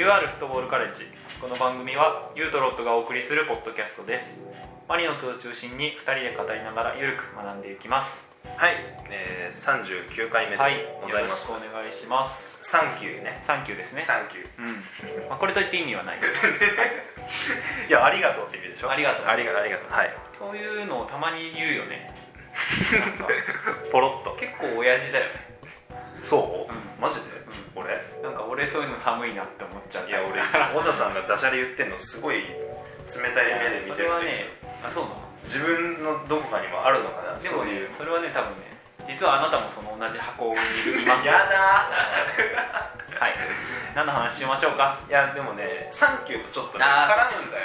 UR フットボールカレッジ。この番組はユートロットがお送りするポッドキャストです。マリノスを中心に2人で語りながらゆるく学んでいきます。はい、えー、39回目はい。でよございます、ろしくお願いします。サンキューね。サンキューですね。サンキューうん、まあ、これといって意味はない。いやありがとうって意味でしょ。ありがとう。ありがとうありがとう。はい。そういうのをたまに言うよね。なんか。ポロッと。結構親父だよね。そう、うん。マジで、う俺なんか俺そういうの寒いなって思っちゃういや俺 小田さんがダジャレ言ってんのすごい冷たい目で見そてるれはねあそうなの？自分のどこかにもあるのかな？でもねそういう。それはね多分ね実はあなたもその同じ箱にいます。やだ。はい。何の話しましょうか？いやでもねサンキューとちょっとね絡むんだよ。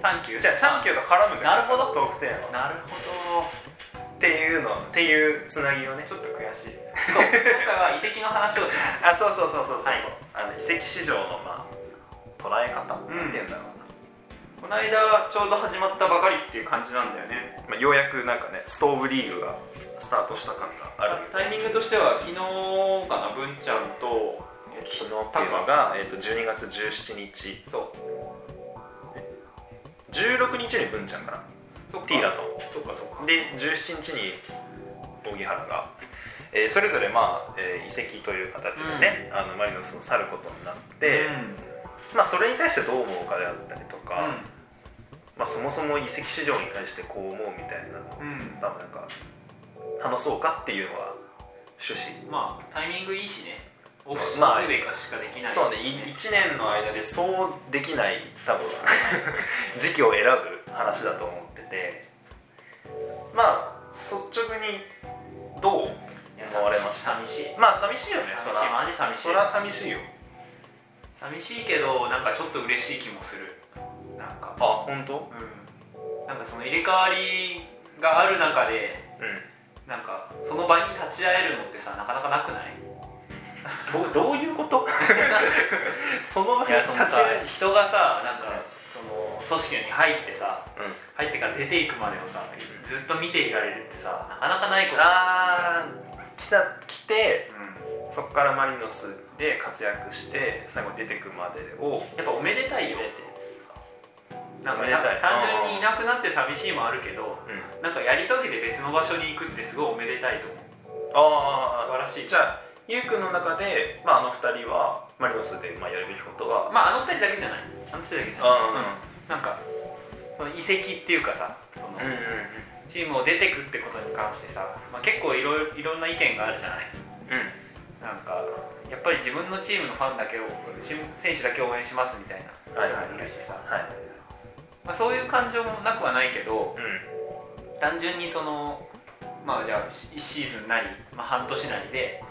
サンキューじゃあサンキューと絡むんだよなるほど。トークテーマなるほどっていうのっていうつなぎをね。ちょっと悔しい。そう。今回は遺跡の話をします。あそうそうそうそうそうそう、はい。あの遺跡市場のまあ捉え方、んなんて言うんだろこの間ちょうど始まったばかりっていう感じなんだよね。うな、まあ、ようやくなんかねストーブリーグがスタートした感がある。タイミングとしては昨日かな文ちゃんとえっと昨日っていうのが、えー、と12月17日そう。16日に文ちゃんかなティーラと。そうかそうか。で17日に荻原が、えーそれぞれまあ、えー移籍という形でね、あのマリノスを去ることになって、まあそれに対してどう思うかであったりとか、うん。まあ、そもそも移籍市場に対してこう思うみたいなのを、うん。多分なんか話そうかっていうのが趣旨。まあタイミングいいしね。オフシまあーズンでかしかできないそうね1年の間でそうできない多分 時期を選ぶ話だと思っててまあ率直にどう思われました？寂しい。まあ寂しいよね。寂しい。マジ寂しい。そりゃ寂しいよ。寂しいけどなんかちょっと嬉しい気もする。なんか。あ本当？うん。なんかその入れ替わりがある中でうん。なんかその場に立ち会えるのってさなかなかなくない？どうどういうこと？その場に立ち会え人がさなんかその組織に入ってさうん。入ってから出ていくまでをさずっと見ていられるってさなかなかないこと。あー来た来てうん。そこからマリノスで活躍して最後出てくまでをやっぱおめでたいよ。なんか単純にいなくなって寂しいもあるけどうん。なんかやり遂げて別の場所に行くってすごいおめでたいと思う。あ素晴らしい。じゃあゆうくんの中で、まあ、あの二人はマリノスで、まあ、やるべきことは、まああの二人だけじゃない。あの二人だけじゃない。あなんかその移籍っていうかさその、うんうんチームを出てくってことに関してさ、まあ、結構いろいろんな意見があるじゃない。うん。なんかやっぱり自分のチームのファンだけを選手だけ応援しますみたいなはい人もい。るしさ、はい。まあ、そういう感情もなくはないけどうん。単純にそのまあじゃあ1シーズンなり、まあ、半年なりで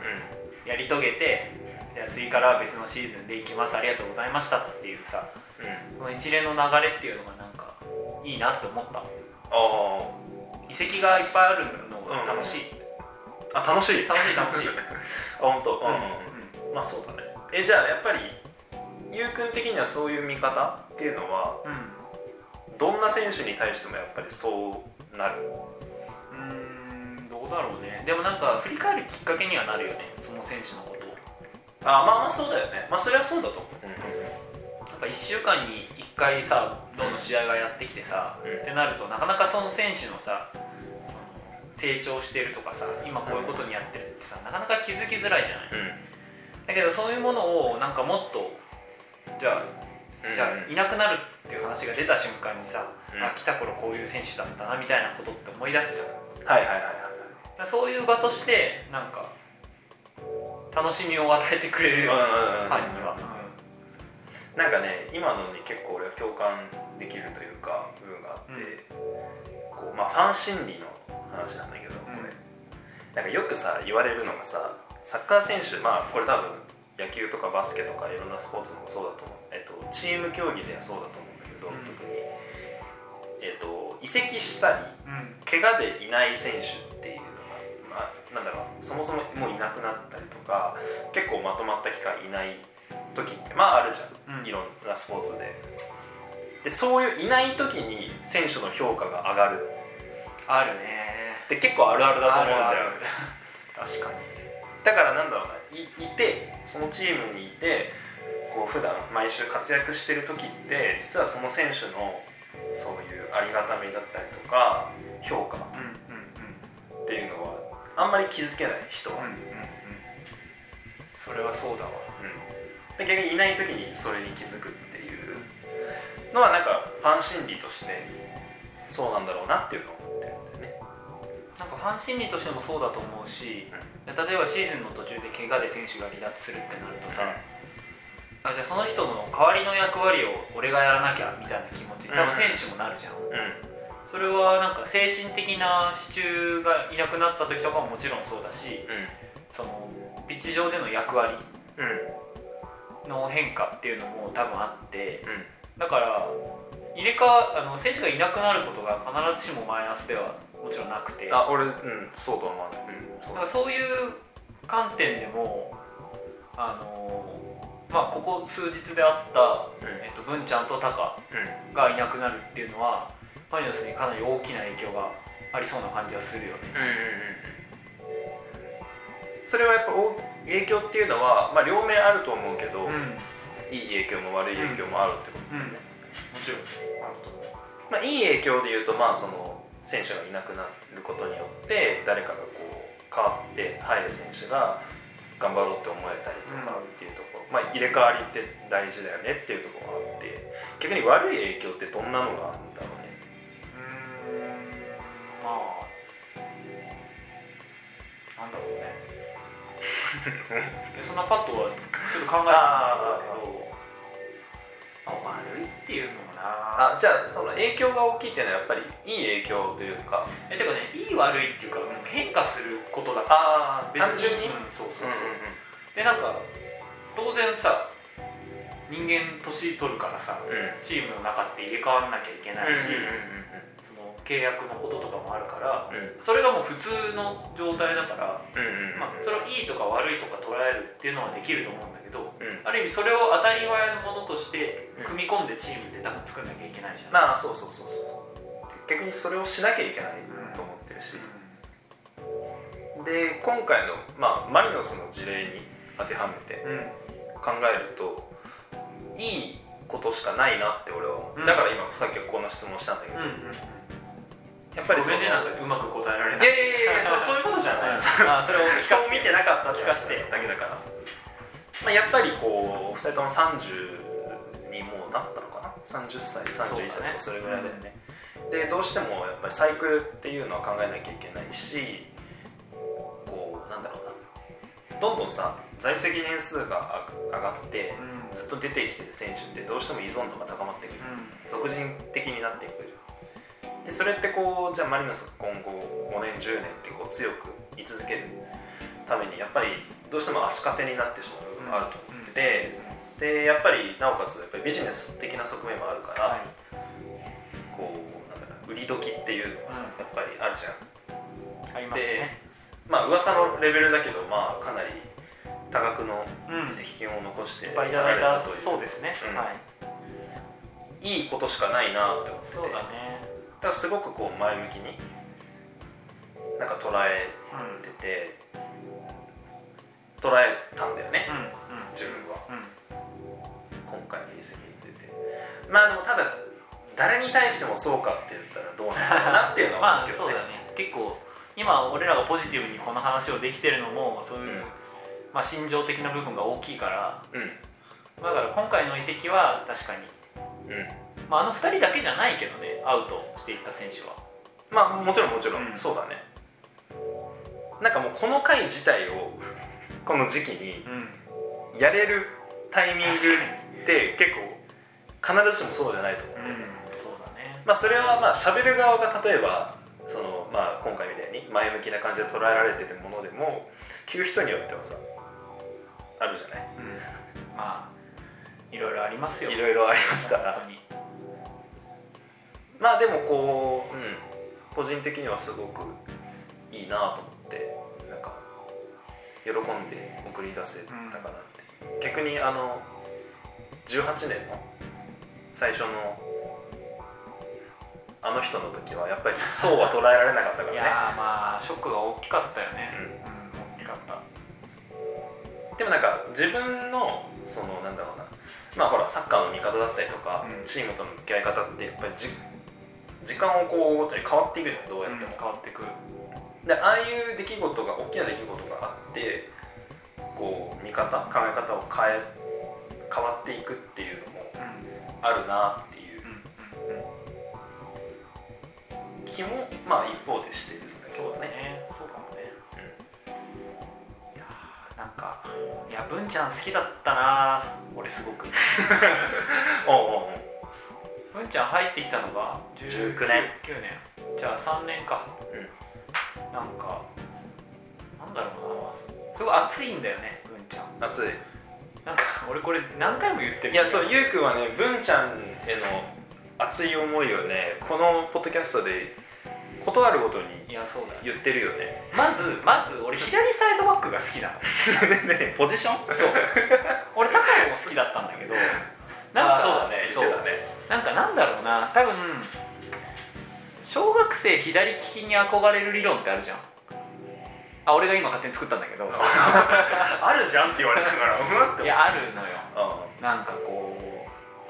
やり遂げてじゃあ次からは別のシーズンで行きます。ありがとうございましたっていうさうん。うんその一連の流れっていうのがなんかいいなって思った。あ遺跡がいっぱいあるのが楽しい、ああ楽しい。楽しい楽しい、あ本当？うん。うまあそうだね。えじゃあやっぱりゆうくん的にはそういう見方っていうのはんうん。どんな選手に対してもやっぱりそうなる？うーんどうだろうね。でもなんか振り返るきっかけにはなるよね。その選手のことを。あまあまあそうだよね。まあそれはそうだと思う。なんか1週間に1回さどの試合がやってきてさ、うんってなるとなかなかその選手のさその成長してるとかさ今こういうことにやってるってさなかなか気づきづらいじゃない。うん。だけどそういうものをなんかもっとじゃあじゃあいなくなるっていう話が出た瞬間にさ、うん。あ来た頃こういう選手だったなみたいなことって思い出すじゃん。はいはいはいはい。そういう場としてなんか楽しみを与えてくれるファンには、なんかね今のに結構俺は共感できるというか部分があって、こうまあ、ファン心理の話なんだけどこれ、なんかよくさ言われるのがさサッカー選手まあこれ多分野球とかバスケとかいろんなスポーツもそうだと思う、えっと、チーム競技ではそうだと思うんだけど、うん。特に、えっと、移籍したりうん。怪我でいない選手っていうのが、まあ、なんだろうそもそももういなくなったりとか結構まとまった期間いない時ってまああるじゃん、うん。いろんなスポーツで。でそういういない時に選手の評価が上がる。あるね。って結構あるあるだと思うんだよ。確かに。だからなんだろうないいてそのチームにいてこう普段毎週活躍してる時って実はその選手のそういうありがたみだったりとか評価っていうのはあんまり気づけない人。は、うんうんうん。それはそうだわ。うんで逆にいない時にそれに気づくっていうのはなんかファン心理としてそうなんだろうなっていうのを思ってるんだよね。なんかファン心理としてもそうだと思うし、例えばシーズンの途中で怪我で選手が離脱するってなるとさ、あじゃあその人の代わりの役割を俺がやらなきゃみたいな気持ち多分選手もなるじゃん、うん。それはなんか精神的な支柱がいなくなった時とかももちろんそうだしうん。そのピッチ上での役割うんの変化っていうのも多分あってうん。だから入れ替わあの選手がいなくなることが必ずしもマイナスではもちろんなくて。あ俺うんそうとは思わない。うんそう。だからそういう観点でもあのまあここ数日であった、うん。えっと、文ちゃんとタカうん。がいなくなるっていうのはファイナルスにかなり大きな影響がありそうな感じはするよね。うんうんうんそれはやっぱお影響っていうのは、まあ、両面あると思うけど、うん。いい影響も悪い影響もあるってこと、うん、もちろん。あると思うまあ、いい影響でいうと、まあ、その選手がいなくなることによって誰かがこう変わって入る選手が頑張ろうって思えたりとかっていうところ、まあ、入れ替わりって大事だよねっていうところがあって。逆に悪い影響ってどんなのがあるんだろうね。うーん。まあ。なんだろうね そんなパッとはちょっと考えてなかったけどまあ、悪いっていうのもな。あじゃあその影響が大きいっていうのはやっぱりいい影響というか。えてかねいい悪いっていうかうん変化することだから。あ別単純に、うん、そうそうそう、うんうんでなんか当然さ人間年取るからさうん。うんチームの中って入れ替わんなきゃいけないし、うんその契約のこととかもあるからうん。うんそれがもう普通の状態だから、うんうんうんまあ、それをいいとか悪いとか捉えるっていうのはできると思うんだけどうん。ある意味それを当たり前のものとして組み込んでチームって多分作んなきゃいけないじゃん、まあそうそうそうそう。逆にそれをしなきゃいけないと思ってるし、で今回の、まあ、マリノスの事例に当てはめてうん、うん考えるといいことしかないなって俺はだから今さっきこんな質問したんだけど、うんうんやっぱりそのなんかうまく答えられいないやいやいやそういうことじゃない、うんあそれをそう見て。なかった聞かせて。だけだから、まあ、やっぱりこう2人とも30にもうなったのかな？30歳31歳とかそれぐらいだよね。でどうしてもやっぱりサイクルっていうのは考えなきゃいけないしこうなんだろうな。どんどんさ在籍年数が上がってうん。ずっと出てきてる選手ってどうしても依存度が高まってくる。うん。俗人的になっていくじゃんでそれってこうじゃあマリノスが今後5年10年ってこう強く居続けるためにやっぱりどうしても足かせになってしまう部分があると思ってて、でやっぱりなおかつやっぱりビジネス的な側面もあるから、はい。こうなんだろう売り時っていうのがさ、うん。やっぱりあるじゃん。ありますね。まあ噂のレベルだけどまあかなり多額のうん。移籍金を残していっぱいいたという。そうですね、うん。はい。いいことしかないなって思ってて。そうだねだからすごくこう前向きになんか捉えうんてて捉えたんだよねうんうん。自分は。うん。今回の移籍について。まあでもただ誰に対してもそうかって言ったらどうなんだろうなっていうのはまあ思うけどね。そうだね。結構今俺らがポジティブにこの話をできてるのもそういう、うん。まあ、心情的な部分が大きいから。うん。だから今回の移籍は確かに、うんまあ、あの2人だけじゃないけどねアウトしていった選手は。まあもちろんもちろん、うん。そうだね。なんかもうこの回自体をこの時期にうん。やれるタイミングって結構必ずしもそうじゃないと思う、うんそうだね。まあそれはまあ喋る側が例えばそのまあ今回みたいに前向きな感じで捉えられてるものでも聞く人によってはさあるじゃない。うん。まあいろいろありますよ。いろいろありますから。本当にまあでもこう、うん、個人的にはすごくいいなと思ってなんか喜んで送り出せたかなって、逆にあの18年の最初のあの人の時はやっぱりそうは捉えられなかったからね。いやーまあショックが大きかったよね。うん。うん、大きかった。でもなんか自分のそのなんだろうな。まあほらサッカーの見方だったりとか、うん。チームとの向き合い方ってやっぱりじ時間をこうごとに変わっていくじゃんどうやっても、変わってく。でああいう出来事が大きな出来事があってこう見方考え方を変え変わっていくっていうのもうんあるなっていう。うんうん気もまあ一方でしてるんだけそうだどね。ねそうかもね、いやーなんかいや文ちゃん好きだったな俺すごく。おうおう文ちゃん入ってきたのが19 9年。年。じゃあ3年か。うん。なんかなんだろうな。すごい熱いんだよね文ちゃん。熱い。なんか俺これ何回も言ってるいやそうゆうくんはね文ちゃんへの熱い思いをねこのポッドキャストで断るごとに言ってるよね。まずまず俺左サイドバックが好きなの。ねポジション？そう。俺高野も好きだったんだけどなんかあそうだね。言ってたね。なんかなんだろうな。多分小学生左利きに憧れる理論ってあるじゃん。あ俺が今勝手に作ったんだけど。あるじゃんって言われたから うんっていやあるのよ。うなんかこ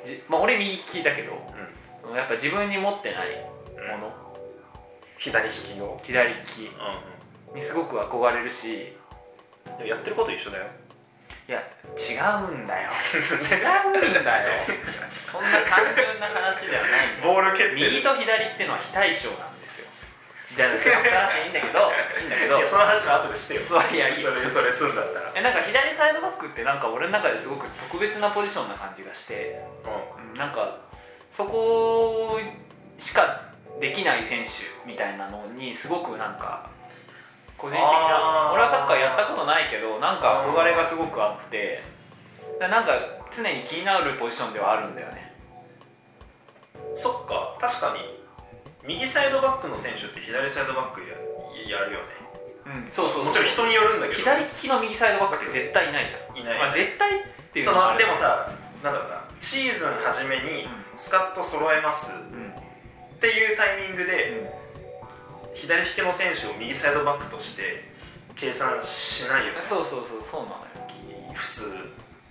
うじ、まあ、俺右利きだけどんうん。やっぱ自分に持ってないもの、左利きの左利きうにすごく憧れるし。んうんやってること一緒だよいや違うんだよ。違うんだよ。そんな単純な話ではない。んボール蹴ってる。右と左っていうのは非対称なんですよ。じゃあその話いいんだけどいいんだけど。その話は後でしてよ。そういやいい。よそれそれすんだったら。えなんか左サイドバックってなんか俺の中ですごく特別なポジションな感じがして、ううんなんかそこしかできない選手みたいなのにすごくなんか個人的な。俺はサッカーやったことないけどなんか憧れがすごくあって。だなんか常に気になるポジションではあるんだよね。んそっか。確かに。右サイドバックの選手って左サイドバックややるよね。うんそうそうそう。もちろん人によるんだけど。左利きの右サイドバックって絶対いないじゃん。いない。まあ、絶対っていうそののはある。でもさなんだろうな。シーズン初めにスカッと揃えますうん。っていうタイミングで左利きの選手を右サイドバックとして計算しないよね。そうそうそうそうなのよ。普通。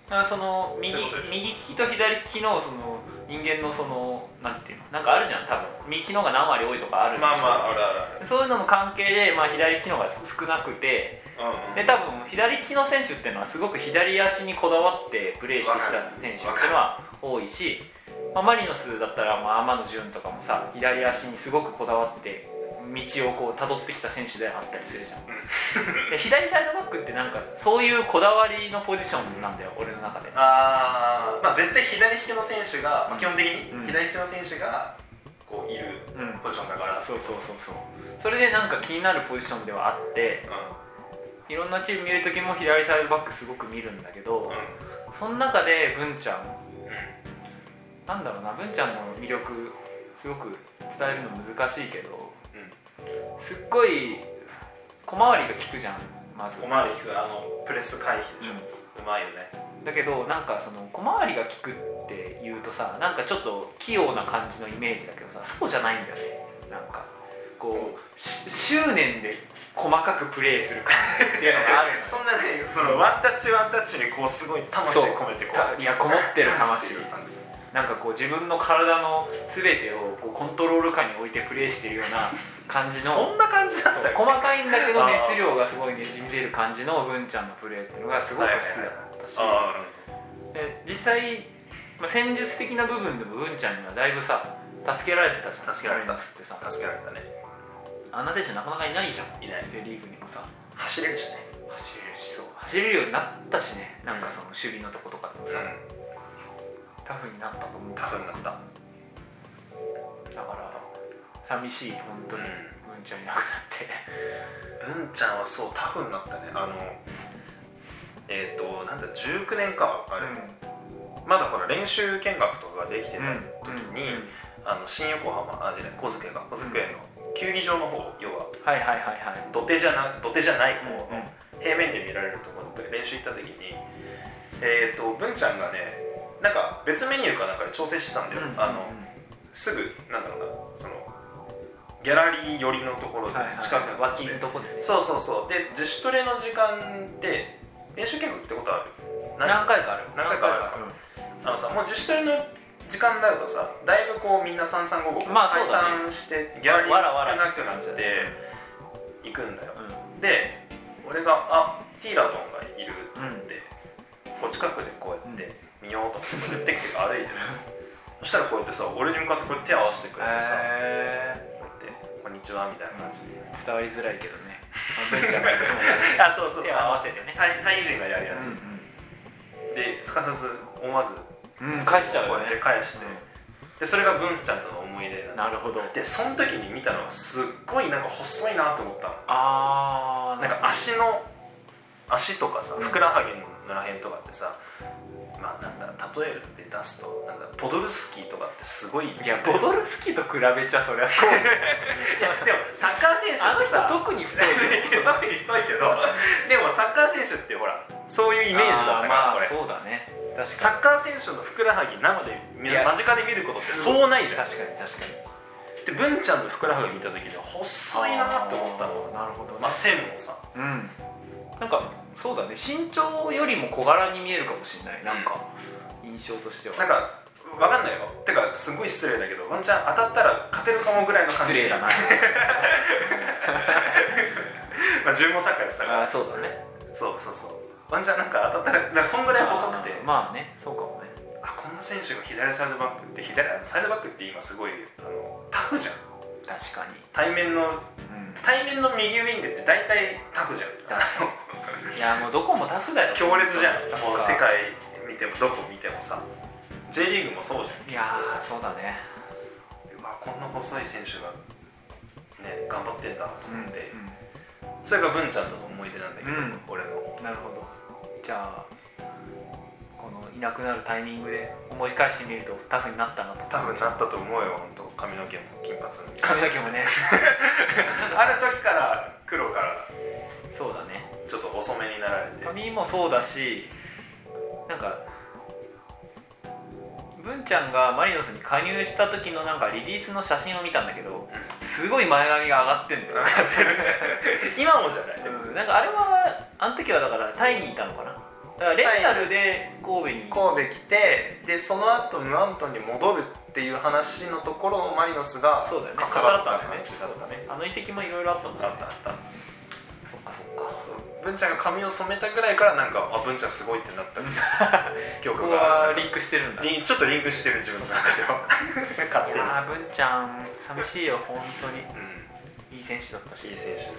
だからその右右利きと左利きのその人間のそのなんていうの？なんかあるじゃん多分。右利きの方が何割多いとかあるまあまああるある。そういうのの関係で、まあ、左利きの方が少なくてうんうん。で多分左利きの選手っていうのはすごく左足にこだわってプレーしてきた選手っていうのは多いし、まあ、マリノスだったら、まあ、天野潤とかもさ左足にすごくこだわって道をこう辿ってきた選手であったりするじゃん、で左サイドバックってなんかそういうこだわりのポジションなんだよ俺の中で。あーまあ絶対左利きの選手が、まあ、基本的にうん。左利きの選手がこういるうん。ポジションだから、そうそうそうそう。それでなんか気になるポジションではあってういろんなチーム見る時も左サイドバックすごく見るんだけど、んうん。その中で文ちゃんうん。なんだろうな文ちゃんの魅力すごく伝えるの難しいけどすっごい小回りが利くじゃんまず。小回り引くあのプレス回避でしょ、うまいよね。だけどなんかその小回りが利くって言うとさなんかちょっと器用な感じのイメージだけどさそうじゃないんだよね。なんかこうし執念で細かくプレーする感じっていうのがある そんなねそのワンタッチワンタッチにこうすごい魂込めてこう。たいやこもってる魂。なんかこう自分の体の全てをコントロール下に置いてプレーしてるような感じの そんな感じだ。ったよ細かいんだけど熱量がすごいねじみ出る感じの文ちゃんのプレーっていうのがすごく好きだったし、実際、まあ、戦術的な部分でも文ちゃんにはだいぶさ助けられてたじゃん。助けられた。ってさ。あ助けられたね。あんな選手なかなかいないじゃん。いない。J リーグにもさ。走れるしね。走れるしそう。走れるようになったしね。なんかその守備のとことかでもさ、うん。タフになったと思う。タフになっただから寂しい本当に。うん。文ちゃんいなくなって。文ちゃんはそうタフになったね。あのえっ、となんだ19年かあれ、まだほら練習見学とかができてた時に、あの新横浜あじゃない小机が小机の球技場の方要は。はいはいはいはい。土手じゃな土手じゃない方のうんうん。平面で見られるところで練習行った時にえっ、と文ちゃんがねなんか別メニューかなんかで調整してたんだよ、うん。あのすぐなんだろうなそのギャラリー寄りのところではいはい近くの脇のとこで。ねそうそうそう。で自主トレの時間で練習見学ってことある？な何回かある何回かあるか。あのさもう自主トレの時間になるとさだいぶこうみんな三三五五まあ解散してギャラリーが少なくなって行くんだよ。うん。で俺が「あティーラトンがいる」って、こう近くでこうやって見ようと思ってこうやってテクテク歩いてるそしたらこうやってさ俺に向かってこうやって手合わせてくれてさ、へこうやって「こんにちは」みたいな感じで、ー伝わりづらいけどね。あそうそう。手を合わせてね。タイタイ人がやるやつ、ですかさず思わずうん、うん、返しちゃうこうやって返して、でそれが文ちゃんとの思い出なるほど。でその時に見たのがすっごいなんか細いなと思ったの。ああなんか足の足とかさうんふくらはぎのらへんとかってさまあなんだ例える出すとなんだポドルスキーとかってすごいいやボドルスキーと比べちゃそりゃそう。いやでもサッカー選手あの人特に太いよ特に太いけど。でもサッカー選手ってほらそういうイメージだったから、まあこれ。そうだね。確サかッカー選手のふくらはぎ生で間近で見ることってそうないじゃん。確かに確かに。で文ちゃんのふくらはぎ見た時に細いなって思ったの。なるほどね、まあ線もさうん。なんかそうだね。身長よりも小柄に見えるかもしれない。なんか、印象としては。なんかわかんないよ。てかすごい失礼だけどワンチャン当たったら勝てるかもぐらいの感じ。失礼だな。まあ順もサッカーでさあーそうだね。そうそうそう。ワンチャンなんか当たったらなんかそんぐらい細くて。まあねそうかもね。あこんな選手が左サイドバックって左サイドバックって今すごいあのタフじゃん。確かに。対面のうん。対面の右ウィングって大体タフじゃん。確いやもうどこもタフだよ。強烈じゃん。世界見てもどこ見てもさ J リーグもそうじいやーそうだね。ゃんうわこんな細い選手がね頑張ってんだとうん、思って、うそれが文ちゃんとの思い出なんだけど、うん。俺の。ん、なるほど。じゃあこのいなくなるタイミングで思い返してみるとタフになったなと。多分なったと思うよ本当髪の毛も金髪に髪の毛もね。ある時から黒から。そうだね。ちょっと遅めになられて。髪もそうだしなんか文ちゃんがマリノスに加入した時のなんかリリースの写真を見たんだけどすごい前髪が上がってんだよ、今もじゃない、うん、なんかあれはあの時はだからタイにいたのかな？だからレンタルで神戸に。神戸来てでその後ムアントンに戻るっていう話のところをマリノスがそうだよね。かさばった感じだったね。あの遺跡もいろいろあったもんね。あったあった。そっかそっか。そう文ちゃんが髪を染めたぐらいからなんかあ文ちゃんすごいってなった 記ここ憶が。はリンクしてるんだ。ちょっとリンクしてる自分の中では。勝手に。やー文ちゃん寂しいよ本当に。うん。いい選手だったし。いい選手。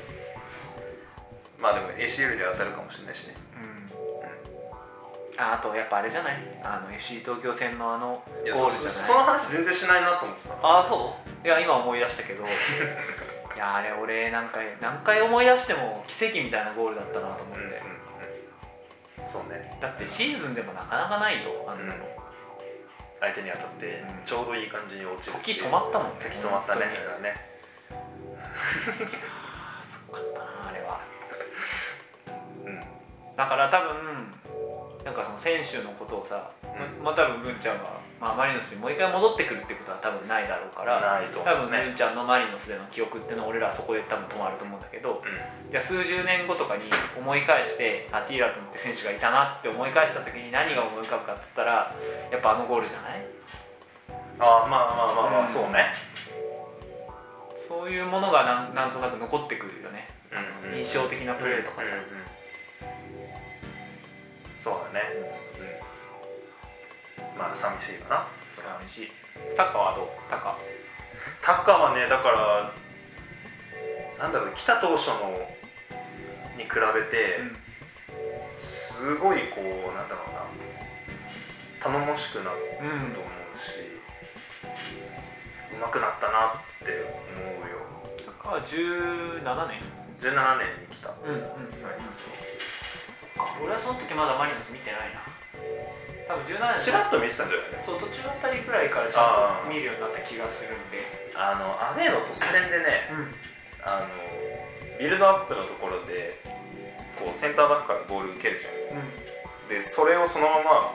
まあでも ACL で当たるかもしれないしね。うん。ああとやっぱあれじゃない？あの FC 東京戦のあのゴーそルじゃない？そその話全然しないなと思ってた。のああそう？いや今思い出したけど いやあれ俺何回何回思い出しても奇跡みたいなゴールだったなと思って、うんうんうんそうね。だってシーズンでもなかなかないよあんなの、相手に当たってうん。ちょうどいい感じに落ちる時止まったもんね時止まったねね。すごかったなあれは。うん。だから多分なんかその選手のことをさ、うん。まあ多分文ちゃんが、まあ、マリノスにもう一回戻ってくるってことは多分ないだろうからないと思多分うね文ちゃんのマリノスでの記憶っていうのは俺らはそこで多分止まると思うんだけどうん。じゃあ数十年後とかに思い返してあティーラトンって選手がいたなって思い返した時に何が思い浮かぶかっつったらやっぱあのゴールじゃない？ああまあまあまあまあ、うん。そうね。そういうものがなんなんとなく残ってくるよね、うんうん印象的なプレーとかさ、うんうんうんそうだね、うん、まあ寂しいかな。それは嬉しい。タカはどう？タカ。タッカーはねだからなんだろう来た当初のに比べて、すごいこうなんだろうな。頼もしくなったと思うし、うまくなったなって思うよ。タカは17年。17年に来た。うんうんなりますよ。俺はその時まだマリノス見てないな多分17年。ちらっと見てたんじゃないそう途中あたりくらいからちゃんと見るようになった気がするんで。あのアウェーの突戦でねうん。あのビルドアップのところでこうセンターバックからボール受けるじゃん。でそれをそのまま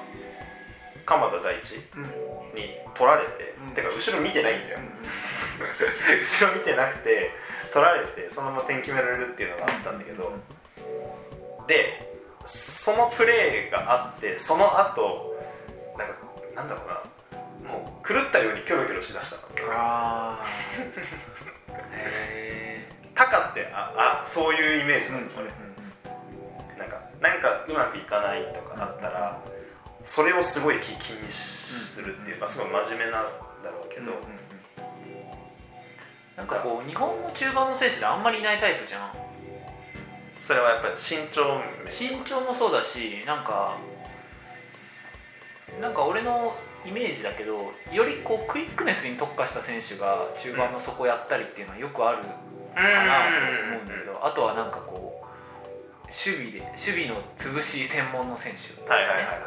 鎌田大地うん。うんに取られて、うん。てか後ろ見てないんだよ、うん。後ろ見てなくて取られてそのまま点決められるっていうのがあったんだけど、でそのプレーがあってその後なんかなんだろうな。もう狂ったようにキョロキョロしだしたの。ああへえタカってああそういうイメージなのこれ、なんかなんかうまくいかないとかあったら、それをすごい気気にするっていう、まあ、すごい真面目なんだろうけど、なんかこう日本の中盤の選手であんまりいないタイプじゃんそれはやっぱり身長面。身長もそうだしなんかなんか俺のイメージだけどよりこうクイックネスに特化した選手が中盤の底やったりっていうのはよくあるかなと思うんだけどあとはなんかこう守備で守備の潰し専門の選手とかね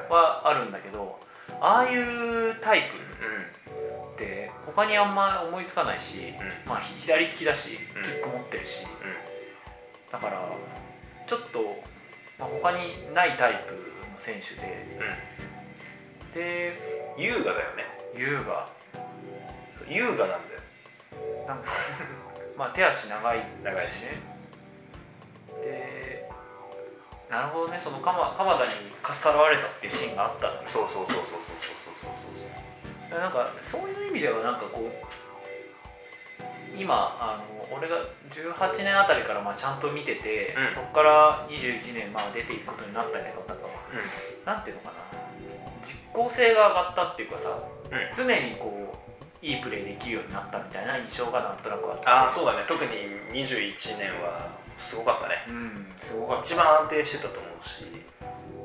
はあるんだけどああいうタイプうって他にあんま思いつかないし、ん。まあひ左利きだしうん。キック持ってるし、だからちょっと、まあ、他にないタイプの選手で。でうん。優雅だよね。優雅。そう優雅なんだよ。なんか まあ手足長い長いし。ねでなるほどね。その鎌鎌田にかっさらわれたっていうシーンがあったのね。そうそうそうそうそうそうそうそう。なんかそういう意味ではなんかこう今あの俺が18年あたりからまあちゃんと見てて、うん。そこから21年まあ出ていくことになったけどなん。かなんていうのかな。実効性が上がったっていうかさうん、うん、常にこういいプレーできるようになったみたいな印象がなんとなくあって。ああそうだね。特に21年はすごかったね。うんすごかった。一番安定してたと思うし。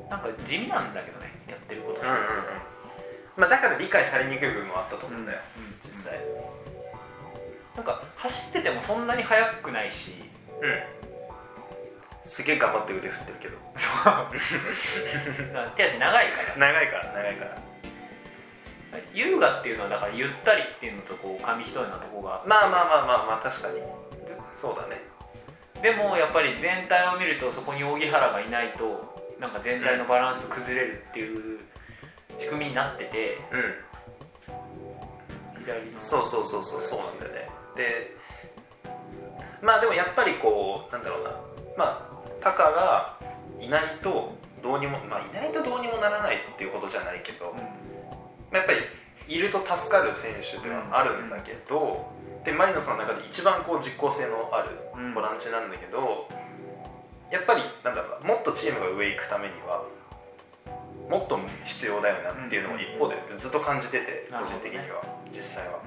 なんか地味なんだけどねやってることうんうんうん。まあだから理解されにくい部分もあったと思うんだよ、うん。実際なんか走っててもそんなに速くないしうん。すげえ頑張って腕振ってるけど。手足長いから。長いから長いから。優雅っていうのはだからゆったりっていうのとこう紙一重なとこがまあまあまあまあまあ確かに。そうだね。でもやっぱり全体を見るとそこに荻原がいないとなんか全体のバランス崩れるっていう仕組みになってて。うん。左の。そうそうそうそうそうなんだよねでまあでもやっぱりこうなんだろうな。まあタカがいないとどうにもまあいないとどうにもならないっていうことじゃないけど、うん。やっぱりいると助かる選手ではあるんだけど、でマリノスの中で一番こう実効性のあるうん。ボランチなんだけど、やっぱりなんだろうなもっとチームが上行くためにはもっと必要だよなっていうのを一方でずっと感じてて、個人的には実際は。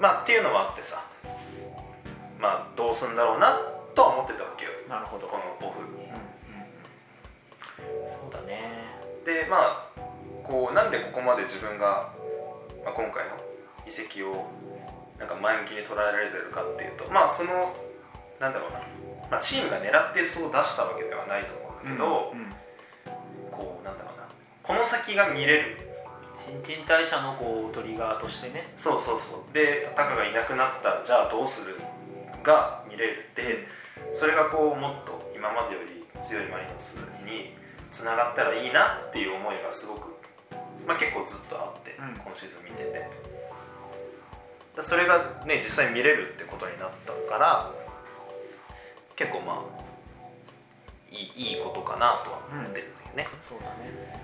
まあっていうのもあってさ。まあどうすんだろうなとは思ってたわけよ。うんなるほど。このオフうんうん。そうだね。でまあこうなんでここまで自分が、まあ、今回の移籍をなんか前向きに捉えられてるかっていうとまあそのなんだろうな、まあ、チームが狙ってそう出したわけではないと思うんだけど、うんうん。こうなんだろうな。この先が見れる新陳代謝のこうトリガーとしてね。そうそうそう。でタカがいなくなった。じゃあどうする？が見れるってそれがこうもっと今までより強いマリノスにつながったらいいなっていう思いがすごく、まあ、結構ずっとあって、うん。今シーズン見てて。だそれがね実際見れるってことになったから結構まあいいいいことかなとは思ってるんだよね、そうだね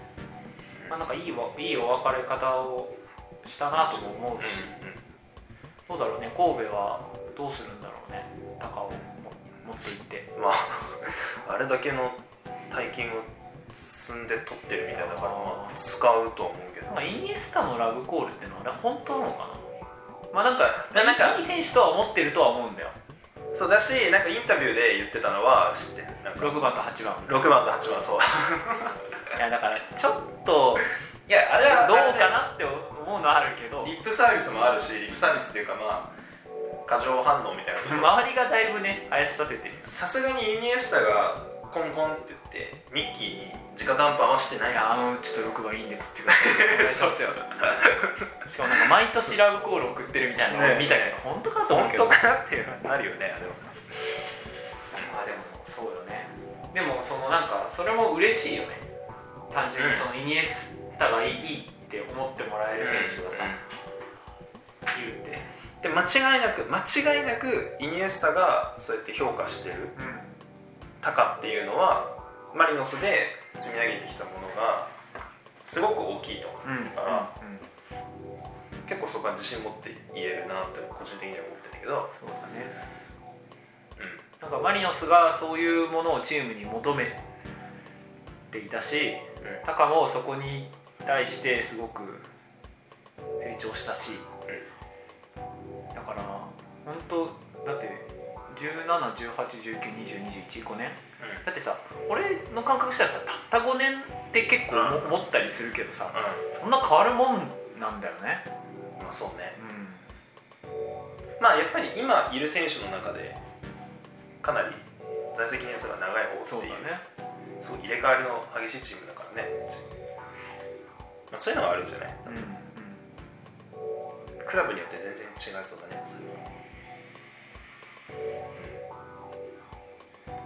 まあなんかいいわいいお別れ方をしたなとも思うし、どうだろうね神戸はどうするんだろうね高をも持っていって。まああれだけの大金を積んで取ってるみたいだからまあ使うとは思うけど。なんかイニエスタのラブコールっていうのはあれ本当なのかな？まあなんかやなんかいい選手とは思ってるとは思うんだよ。そうだしなんかインタビューで言ってたのは知ってる。なんか6番と8番。6番と8番そういやだからちょっといやあれはどうかなって思うのはあるけどリップサービスもあるしリップサービスっていうかまあ過剰反応みたいな周りがだいぶね怪し立ててる。さすがにイニエスタがコンコンって言ってミッキーに直談判はしてない。あのちょっと6番いいんで取ってくださいお願いしますよしかもなんか毎年ラブコール送ってるみたいなのね俺見たけど本当かと思う本けど。当かなっていうのはなるよねあれは。まあでもそうよね。でもそのなんかそれも嬉しいよね単純にそのイニエスタがいいって思ってもらえる選手がさ、いるって。で間違いなく間違いなくイニエスタがそうやって評価してるうん。タカっていうのはマリノスで積み上げてきたものがすごく大きいとうん。だから結構そこは自信持って言えるなって個人的には思ってるけど。そうだね。うなんかマリノスがそういうものをチームに求めていたしんうんタカもそこに対してすごく成長したし、だから本当だって1718192021年。だってさ俺の感覚したらさたった5年って結構も思ったりするけどさうそんな変わるもんなんだよね。んまあそうね。うん。まあやっぱり今いる選手の中でかなり在籍年数が長い方っていう。そうだねそう入れ替わりの激しいチームだからね、まあ、そういうのはあるんじゃない？うんうんクラブによって全然違いそうだねそれは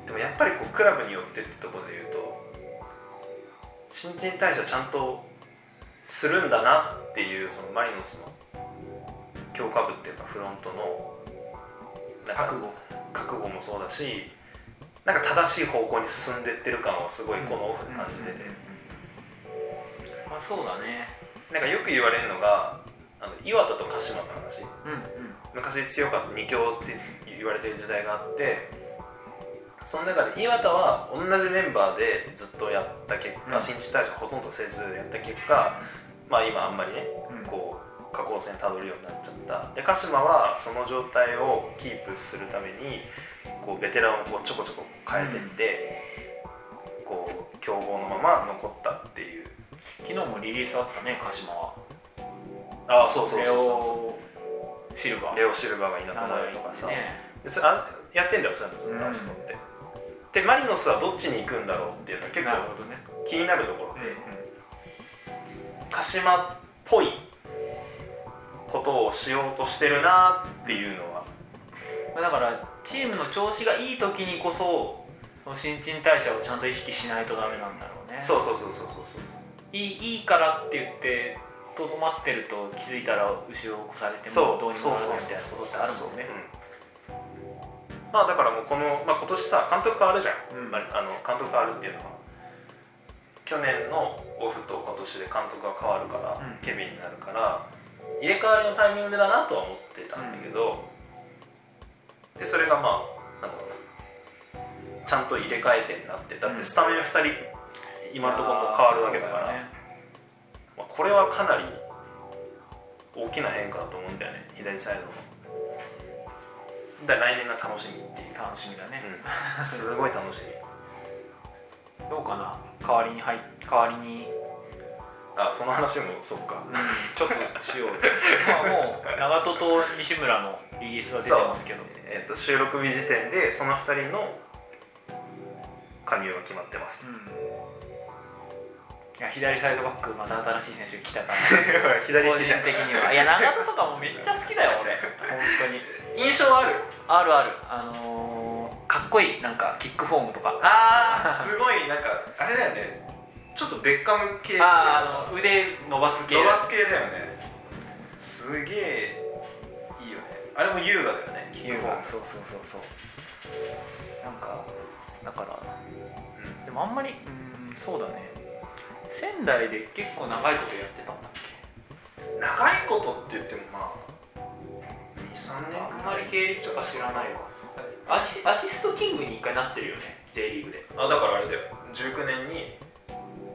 でもやっぱりこうクラブによってってところで言うと新陳代謝ちゃんとするんだなっていうそのマリノスの強化部っていうかフロントの覚悟。覚悟もそうだしなんか正しい方向に進んでってる感はすごいこのオフで感じてて、まあそうだね。なんかよく言われるのがあの岩田と鹿島の話。うんうん。昔強かった二強って言われてる時代があってその中で岩田は同じメンバーでずっとやった結果、うん。新陳代謝ほとんどせずやった結果まあ今あんまりねうん。こう下降線たどるようになっちゃった。で鹿島はその状態をキープするためにこうベテランをちょこちょこ変えてって、こう強豪のまま残ったっていう。昨日もリリースあったね鹿島は。ああそうそうレそう。そオシルバー。うレオ・シルバーがいなくなるとかさ、ね。別にあやってんだよそういうのずっとあの人って、でマリノスはどっちに行くんだろうっていうのは結構気になるところで、うん。鹿島っぽいことをしようとしてるなっていうのは、まあだからチームの調子がいい時にこそその新陳代謝をちゃんと意識しないとダメなんだろうね。そうそうそうそうそうそう。いいいいからって言ってとどまってると気づいたら後ろを越されてそう。もどうにもならないみたいなことってあるもんね。うん。まあだからもうこの、まあ、今年さ監督変わるじゃん、うん。まあ、あの監督変わるっていうのは。去年のオフと今年で監督が変わるから、うん。ケビンになるから入れ替わりのタイミングだなとは思ってたんだけど、でそれがまあなんだろうな。ちゃんと入れ替えてになって。だってスタメン2人今のところもう変わるわけだから、まあ、これはかなり大きな変化だと思うんだよね。左サイドの。だから来年が楽しみっていう、楽しみだね、うん、すごい楽しみ。どうかな？代わりに入っ代わりに、あその話もそっか。ちょっとしよう。よ まあもう長門と西村のリリースは出てますけどえっと収録日時点でその2人の加入が決まってます。うん。いや左サイドバックまた新しい選手来たから。左個人的には。いや長門とかもめっちゃ好きだよ俺。本当に。印象ある？あるある。あのー、かっこいい。なんかキックフォームとか。あーすごい。なんかあれだよね。ちょっとベッカム系ああの腕伸ばす系。伸ばす系だよね。すげえいいよね。あれも優雅だよねキックフォームそうそうそうそう。なんかだからうん。でもあんまりうんそうだね。仙台で結構長いことやってたんだっけ？長いことって言ってもまあ23年あんまり経歴とか知らないわ。アシアシストキングに一回なってるよね J リーグで。あだからあれだよ。19年に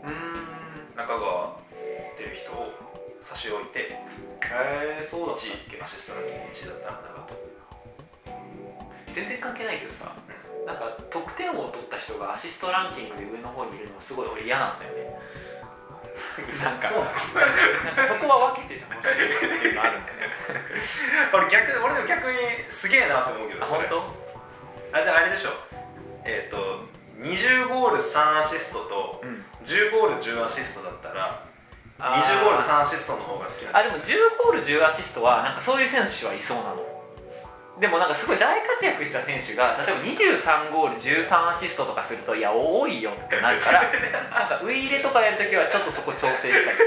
うーん。中川っていう人を差し置いてへえそうだった。っ1アシストの1だったら中け全然関係ないけどさなんか得点王を取った人がアシストランキングで上の方にいるのすごい俺嫌なんだよね。なんかそう。なんかそこは分けててほしいっていうのあるんだよね。俺逆俺でも逆にすげえなって思うけど本当？あじゃああれでしょ。えっ、と20ゴール3アシストとうん。10ゴール10アシストだったらあー。20ゴール3アシストの方が好きなあでも10ゴール10アシストはなんかそういう選手はいそうなのでもなんかすごい大活躍した選手が例えば23ゴール13アシストとかするといや多いよってなるから なんかウイイレとかやるときはちょっとそこ調整したり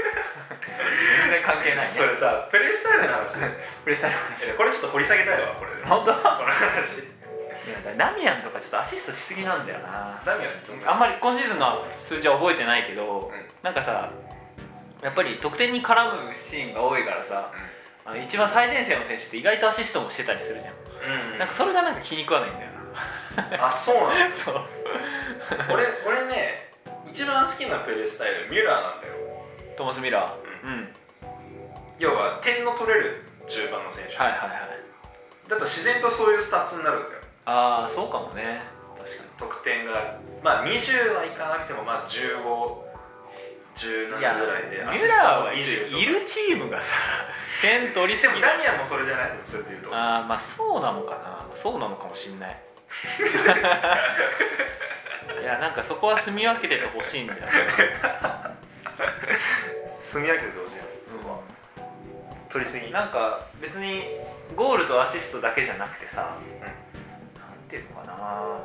全然関係ないね。それさプレースタイルの話ね。プレスタイルの話。これちょっと掘り下げたいわこれ。こ本当？の話。ダミアンとかちょっとアシストしすぎなんだよな。ダミアンどんな？あんまり今シーズンの数字は覚えてないけど、うん。なんかさやっぱり得点に絡むシーンが多いからさあの一番最前線の選手って意外とアシストもしてたりするじゃん、うん、なんかそれがなんか気に食わないんだよな。あそうなんだ そう。俺俺ね一番好きなプレースタイルミュラーなんだよ。トーマス・ミュラー、うん、うん、要は点の取れる中盤の選手。はいはいはい。だと自然とそういうスタッツになるんだよ。ああそうかもね。確かに。得点がまあ20はいかなくてもまあ15 17ぐらいでミュラーはいるいるチームがさ点取りすぎ。ダミアンもそれじゃないのそれって言うと。ああまあそうなのかな。そうなのかもしんない。いやなんかそこは住み分けててほしいんだよ住み分けててほしいそこは、う、取りすぎ。なんか別にゴールとアシストだけじゃなくてさ、うん、なんていうのかな。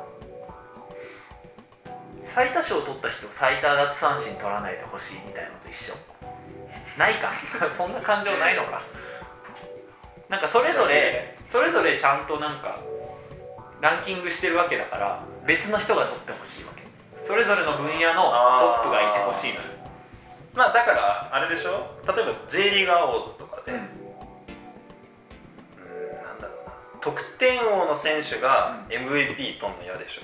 最多勝取った人最多奪三振取らないでほしいみたいなのと一緒。ないか。そんな感情ないのか。なんかそれぞれそれぞれちゃんとなんかランキングしてるわけだから別の人が取ってほしいわけ。それぞれの分野のトップがいてほしいのよ。まあだからあれでしょ？例えば J リーグアウォーズとかで、うん、なんだろうな。得点王の選手が MVP 取るの嫌でしょ、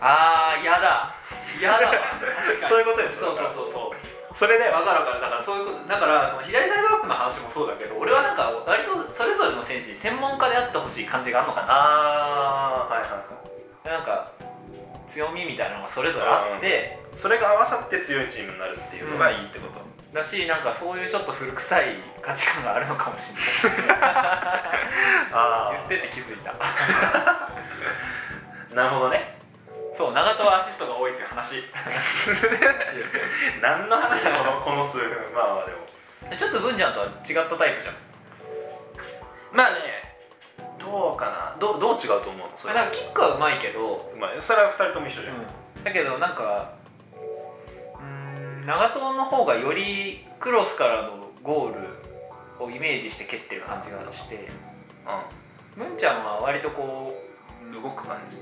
ああ嫌だ。嫌だ そういうことでしょそうそうそうそう。それで分かる分かる。だからそういうことだからその左サイドバックの話もそうだけど俺はなんか割とそれぞれの選手に専門家であってほしい感じがあるのかな。いああはいはいはい。なんか強みみたいなのがそれぞれあって、それが合わさって強いチームになるっていうのがいいってこと、だしなんかそういうちょっと古臭い価値観があるのかもしれない。あ言ってて気づいた。あ なるほどねそう長友はアシストが多いって話。何の話この？この数分。まあまあでも。ちょっと文ちゃんとは違ったタイプじゃん。まあねどうかな？どうどう違うと思うの？それ。だからキックはうまいけど、うまい。それは2人とも一緒じゃん、だけどなんかうーん長友の方がよりクロスからのゴールをイメージして蹴ってる感じがして。文ちゃんは割とこうん、動く感じ。う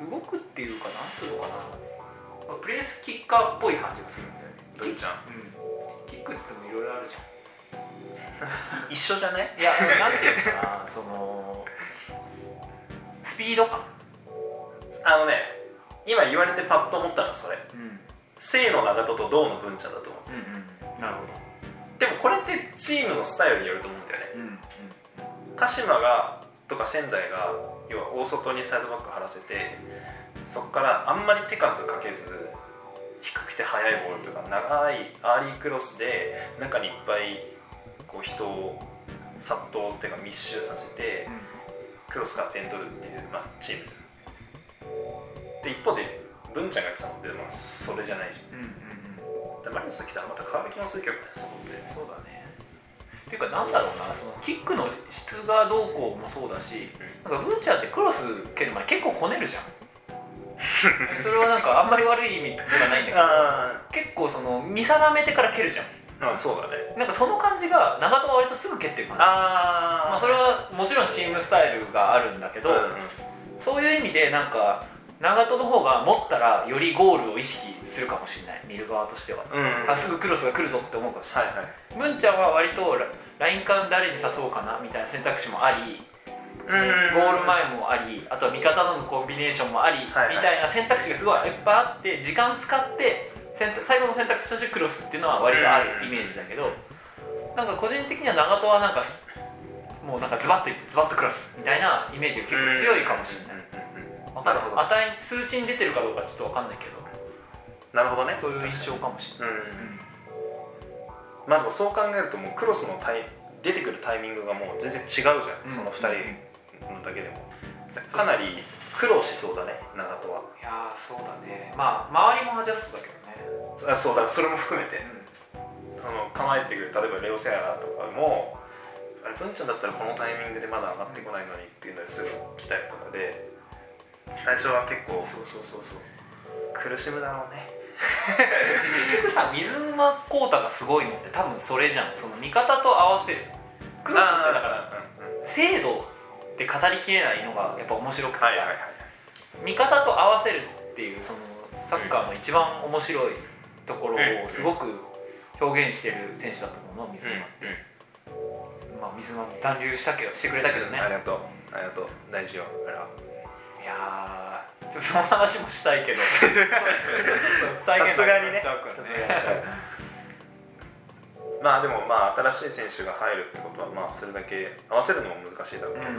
動くっていうかなんつうのかな。プレースキッカーっぽい感じがするんだよね。どいちゃん。うん。キックっつってもいろいろあるじゃん。一緒じゃないいやなんていうのかなそのスピード感。あのね今言われてパッと思ったのはそれ。うん。清の長門と銅の文ちゃんだと思う。うんうん。なるほでもこれってチームのスタイルによると思うんだよね。どうん。鹿島がとか仙台が要は大外にサイドバック張らせてそこからあんまり手数かけず低くて速いボールとか長いアーリークロスで中にいっぱいこう人を殺到っていうか密集させてクロスから点取るっていう、まあ、チーム。で一方で文ちゃんがやってたのって、まあ、それじゃないじうん。うんうんゃん。でマリノスが来たらまた変わる気もするけどねそこって。そうっていうかなんだろうなそのキックの質がどうこうもそうだし、なんかブンチャーってクロス蹴る前結構こねるじゃん。それはなんかあんまり悪い意味ではないんだけどあ結構その見定めてから蹴るじゃん。あうんそうだね。なんかその感じが長友は割とすぐ蹴ってる感じあまあ、それはもちろんチームスタイルがあるんだけど、うんうん。そういう意味でなんか長友の方が持ったらよりゴールを意識するかもしれない。見る側としては、うんあすぐクロスが来るぞって思うかもしれない。はいはい。文ちゃんは割とラライン間誰に誘おうかなみたいな選択肢もあり、うんゴール前もありあとは味方とのコンビネーションもあり、はいはい。みたいな選択肢がすごいいっぱいあって時間使って最後の選択肢としてクロスっていうのは割とあるイメージだけど、なんか個人的には長友はなんかもうなんかズバッといってズバッとクロスみたいなイメージが結構強いかもしれない、なるほど値数値に出てるかどうかちょっとわかんないけど。なるほどね。そういう印象かもしれない、うん。まあでもそう考えるともうクロスのタイ出てくるタイミングがもう全然違うじゃん、うん。その2人のだけでも。かなり苦労しそうだね長門は。いやーそうだね。まあ周りもアジャストだけどね。あそうだそれも含めて。その構えてくる例えばレオセアラとかもあれ文ちゃんだったらこのタイミングでまだ上がってこないのにっていうのですぐ来たりとかで最初は結構そうそうそうそう。苦しむだろうね。結局さ水沼宏太がすごいのって多分それじゃん。その味方と合わせる。クロスってだからうんうん精度で語りきれないのがやっぱ面白くてさ、はいはいはい味方と合わせるっていうそのサッカーの一番面白いところをすごく表現してる選手だと思うの水沼、まあ水沼残留したけどしてくれたけどね。ありがとう。ありがとう。大事よあれはいやーちょっとその話もしたいけど。さすがにね。まあでもまあ新しい選手が入るってことはまあそれだけ合わせるのも難しいだろうけど、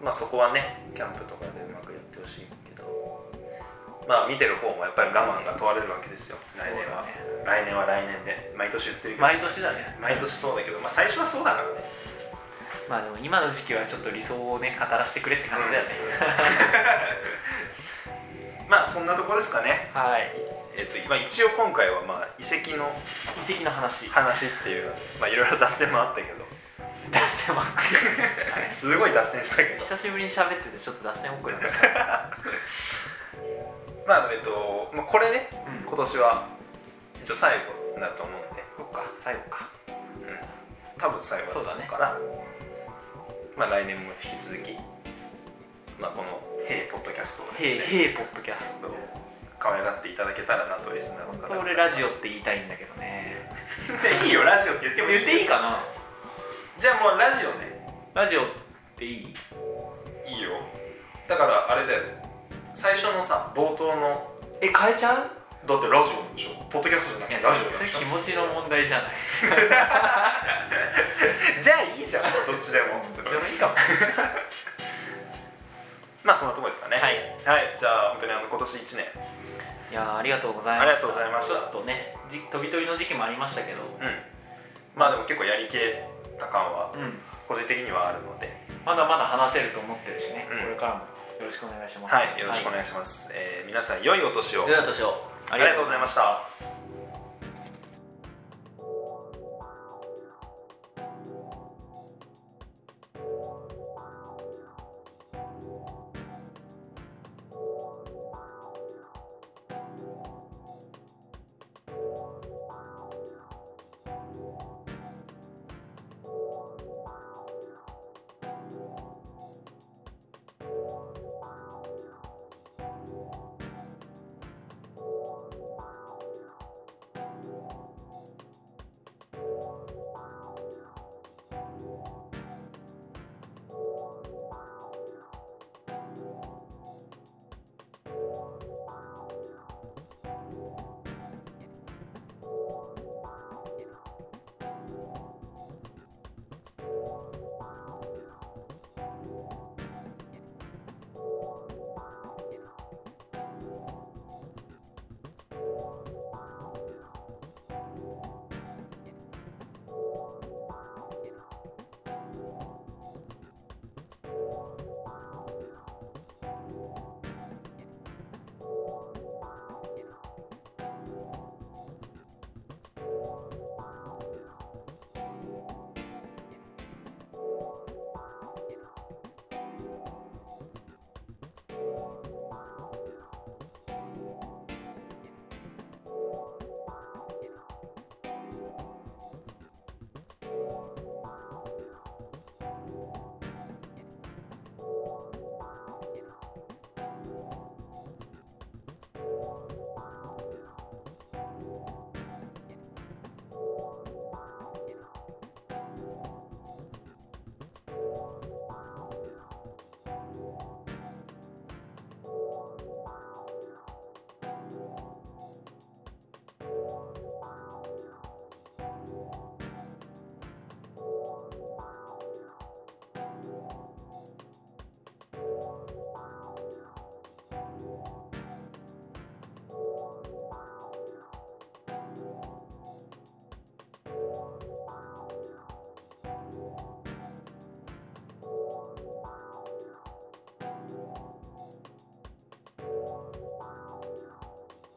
まあそこはねキャンプとかでうまくやってほしいけど。まあ見てる方もやっぱり我慢が問われるわけですよ。来年は、そう来年は来年で。毎年言ってるけど。毎年だね。毎年そうだけど、まあ、最初はそうだからねまあでも今の時期はちょっと理想をね語らせてくれって感じだよね、まあそんなとこですかね。はい。えっとまあ、一応今回はまあ遺跡の遺跡の話。話っていうまあいろいろ脱線もあったけど。脱線ははいすごい脱線したけど。久しぶりに喋っててちょっと脱線遅れました。まあえっと、まあ、これね、うん。今年は一応最後だと思うんで、そっか最後か。うん、多分最後そうだね。から、まあ来年も引き続き、まあ、この「ヘイポッドキャスト」をね。へいへいポッドキャスト可愛がっていただけたらなとリスナーの方俺ラジオって言いたいんだけどね。いいよラジオって言ってもいい言っていいかな？じゃあもうラジオね。ラジオっていい？いいよ。だからあれだよ最初のさ冒頭の。え変えちゃう？だってラジオでしょ。ポッドキャストじゃなくてラジオそれ気持ちの問題じゃない。じゃあいいじゃんどっちでも。どっちでもいいか。も まあそんなとこですかね。はい。はい、じゃあ本当にあの今年1年。いやーありがとうございました。ありがとうございました。とねじ飛び飛びの時期もありましたけど。うん。まあでも結構やりきれた感はうん。個人的にはあるので。まだまだ話せると思ってるしね、うん。これからもよろしくお願いします。はいよろしくお願いします、えー皆さん良いお年を。良いお年をありがとうございました。